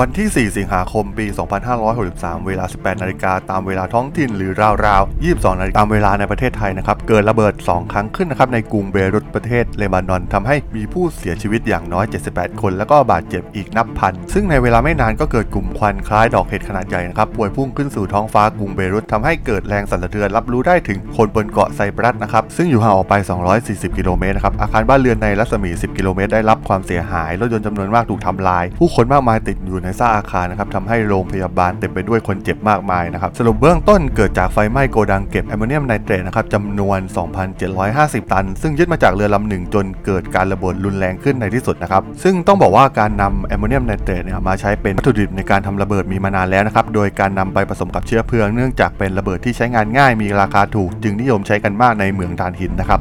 วันที่ 4 สิงหาคม ปี 2563 เวลา 18 นาฬิกาตามเวลาท้องถิ่นหรือราวๆ 22 นาฬิกาตามเวลาในประเทศไทยนะครับ เกิดระเบิด 2 ครั้งขึ้นนะครับในกรุงเบรุตประเทศเลบานอนทำให้มีผู้เสียชีวิตอย่างน้อย 78 คน แล้วก็บาดเจ็บอีกนับพัน ซึ่งในเวลาไม่นานก็เกิดกลุ่มควันคล้ายดอกเห็ดขนาดใหญ่นะครับพวยพุ่งขึ้นสู่ท้องฟ้ากรุงเบรุตทำให้เกิดแรงสั่นสะเทือนรับรู้ได้ถึงคนบนเกาะไซปรัสนะครับซึ่งอยู่ห่างออกไป 240 กิโลเมตรนะครับอาคารบ้านเรือนในรัศมี 10 กิโลเมตรได้รับความเสียหายรถยนต์จำนวนมากถูกทำลาย ผู้คนมากมายติดอยู่ในซากอาคารนะครับทำให้โรงพยาบาลเต็มไปด้วยคนเจ็บมากมายนะครับสรุปเบื้องต้นเกิดจากไฟไหม้โกดังเก็บแอมโมเนียมไนเตรตนะครับจำนวน 2,750 ตัน ซึ่งยึดมาจากเรือลำหนึ่งจนเกิดการระเบิดรุนแรงขึ้นในที่สุดนะครับซึ่งต้องบอกว่าการนำแอมโมเนียมไนเตรตเนี่ยมาใช้เป็นวัตถุดิบในการทำระเบิดมีมานานแล้วนะครับโดยการนำไปผสมกับเชื้อเพลิงเนื่องจากเป็นระเบิดที่ใช้งานง่ายมีราคาถูก จึงนิยมใช้กันมากในเหมืองถ่านหินนะครับ